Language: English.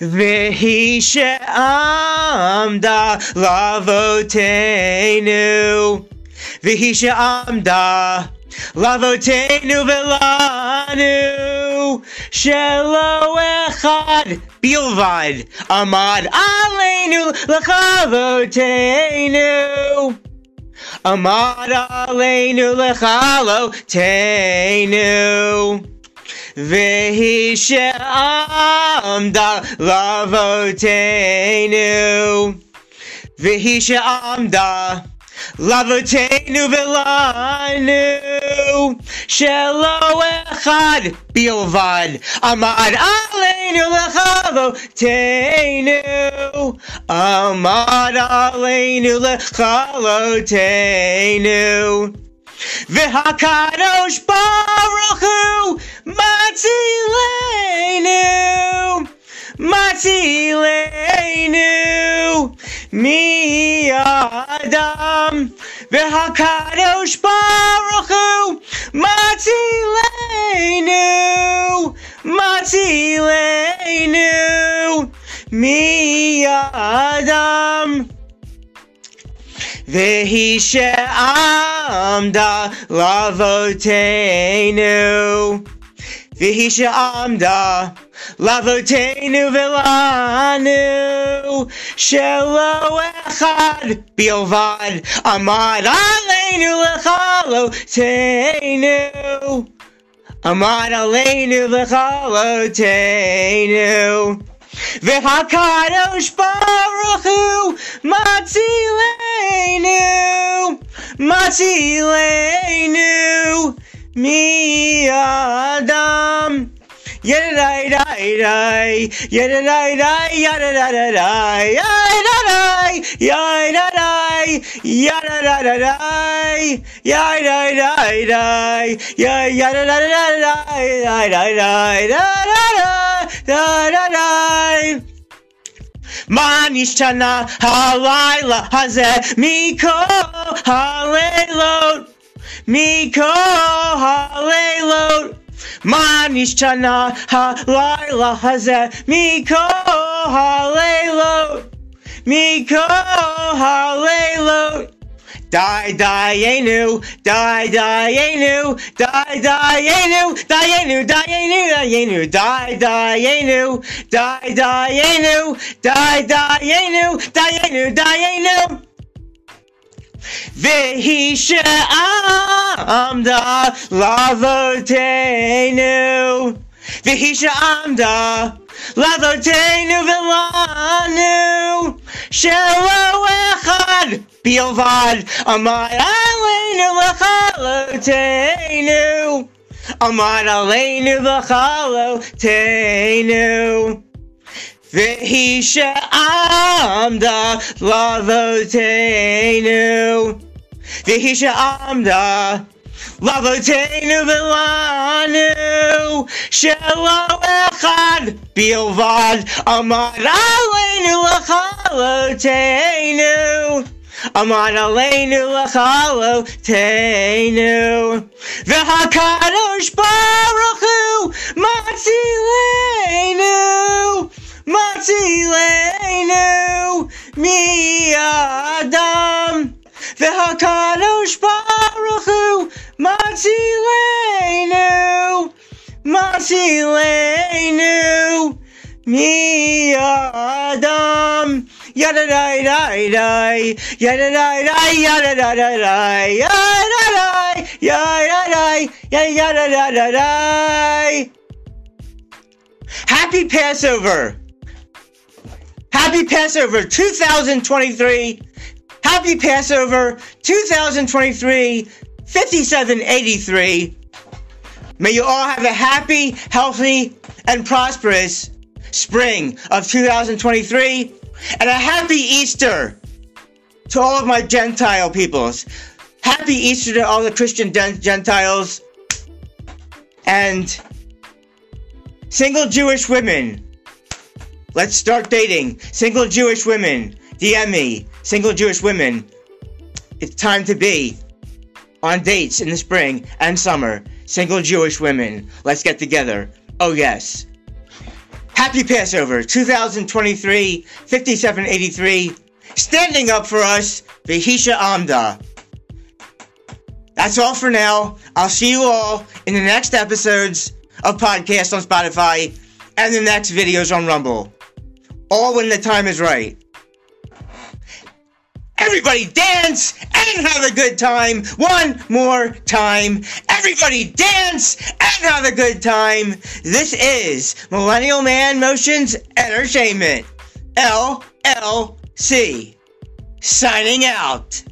V'hi she'amda lavoteinu. V'hi she'amda lavoteinu velanu. Shelo echad bilvad amad aleinu lechavoteinu. Amad aleinu lechaloteinu. Vehi she'amda lavoteinu. Vehi she'amda Lavoteinu velanu shelo echad bilvad amad aleinu lechaloteinu amad aleinu lechaloteinu. והקדוש ברוך הוא מצילנו, מצילנו מאדם. והקדוש ברוך הוא מצילנו, מצילנו מאדם. Vehi she'amda lavoteinu. Vehi she'amda lavoteinu velanu. Shelo echad bilvad amad aleinu lechaloteinu. Amad aleinu lechaloteinu. V'hakadosh baruch hu matzilenu. Leinu, Machi Leinu, Mi Adam. Yadadai, yadadai, yadadai, yadadai, yadadai, yadadai, yadadai, yadadai, yadadai, yadadai, מה נשתנה הלילה הזה מכל הלילות מכל הלילות מה נשתנה הלילה הזה מכל הלילות מכל הלילות Die, die, ain't you? Die, die, ain't you? Die, die, ain't you? Die, ain't you? Die, ain't you? Die, ain't you? Die, die, ain't you? Die, die, ain't you? Die, die, ain't Dayenu, Die, ain't Dayenu, Dayenu, Dayenu, Dayenu, Dayenu, Dayenu, Dayenu. Vehi she'amda lavotenu. Vehi she'amda. דיינו. והיא שעמדה לאבותינו, והיא שעמדה לאבותינו ולנו, שלא אחד בלבד עמד עלינו לכלותנו, עמד עלינו לכלותנו. והיא שעמדה לאבותינו, והיא שעמדה לאבותינו ולנו, שלא אחד בלבד עמד עלינו לכלותנו. עמד עלינו לכלותנו, והקדוש ברוך Shilenu Me Adam Yada da dai da Yada da da, Yada da da dai Yada da Yada dai Yada da da da. Happy Passover! Happy Passover 2023! Happy Passover 2023 5783! May you all have a happy, healthy, and prosperous spring of 2023 and a happy Easter to all of my Gentile peoples. Happy Easter to all the Christian Gentiles and single Jewish women. Let's start dating. Single Jewish women. DM me. Single Jewish women. It's time to be on dates in the spring and summer. Single Jewish women. Let's get together. Oh, yes. Happy Passover 2023 5783. Standing up for us, Vahisha Amda. That's all for now. I'll see you all in the next episodes of podcast on Spotify and the next videos on Rumble. All when the time is right. Everybody dance and have a good time. One more time. Everybody dance and have a good time. This is Millennial Man Motions Entertainment. LLC. Signing out.